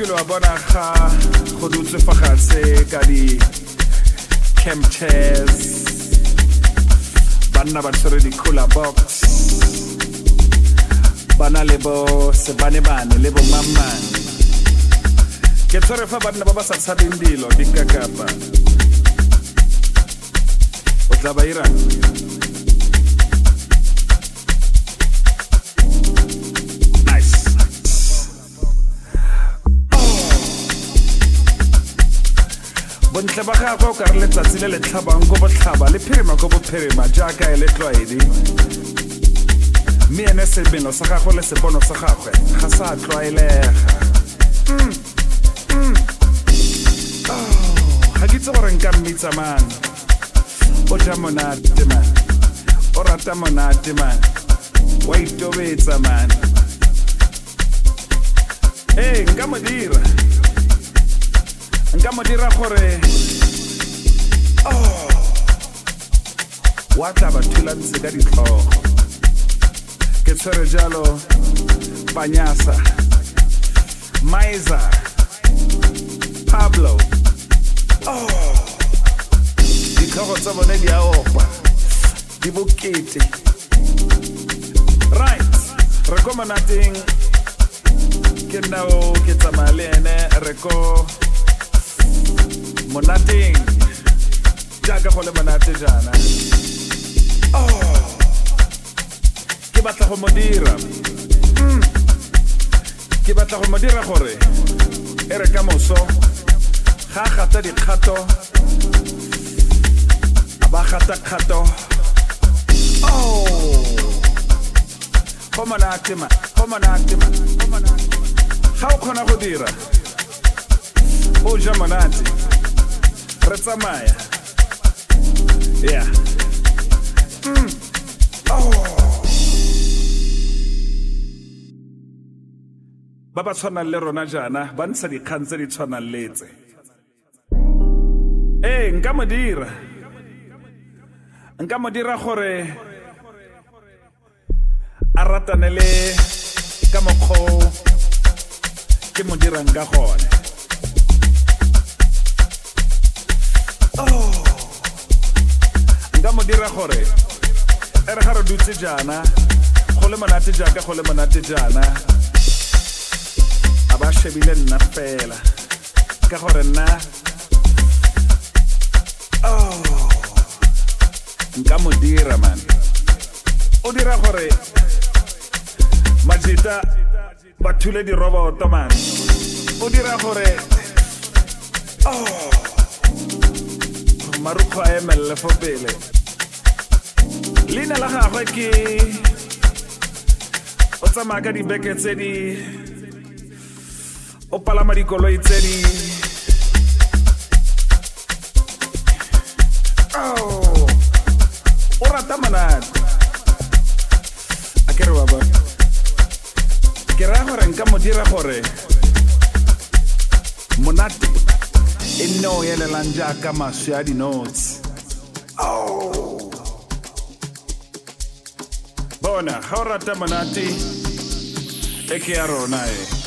ke itse gore o kile wa bona ga go dutse fa fatshe ka di camp chairs. Ba tshwere di-cooler box. Ba na le bo sebanebane le bo mamane ke tshwere fa banna ba ba sa tshabeng dilo dikakapa o tla ba irang bontle ba gagwe o kare letsatsi le le tlhabang ko botlhaba le phirima ko bophirima jaaka e le tlwaedi. Mme ene semelo sa gagwe le sepono sa gagwe ga sa tlwaelega. Oh, ga ke itse gore nka mmitsa man o ja monate man o rata monate man wa itobetsa man ee nka mo dira nka mo dira gore oh wa tla ba thulantse ka ditlhogo. Ke tshwere jalo panyasa miser pablo. Oh ditlhogo tsa bone di a opa di bokete. Right re ko monateng. Ke nnao ke tsamaya le ene re ko monateng jaaka go le monate jaana. Oh. Ke batla go mo dira. Mm. ke batla go moso ga gata dikgato a ba gata kgato. Oh. Go monate ma. Go monate ma. Go monate re tsamaya yeah oh. ba ba tshwanang le rona jaana ba ntsha dikgang tse di tshwanang le tse. Ee nka mo dira. Nka mo dira gore a ratane le ka ke mo dirang ka gone nka mo dira gore e ga re dutse jaana go le monate jaaka go le monate jaana a ba shebile nna fela ka gore nna oh, nka mo dira man o dira gore majita ba thule diroboto man o dira gore oh, marukgo a emelele fo pele. Leina la gagwe ke o tsamaya ka dibeke tse di o palama dikoloi tse di. Oh, o rata monate. A ke re ba bona. Ke raya gore nka mo dira gore monate e nne o elelang jaaka maswe a dinotsi Oh. bona ga o rata monate e ke ya e Monday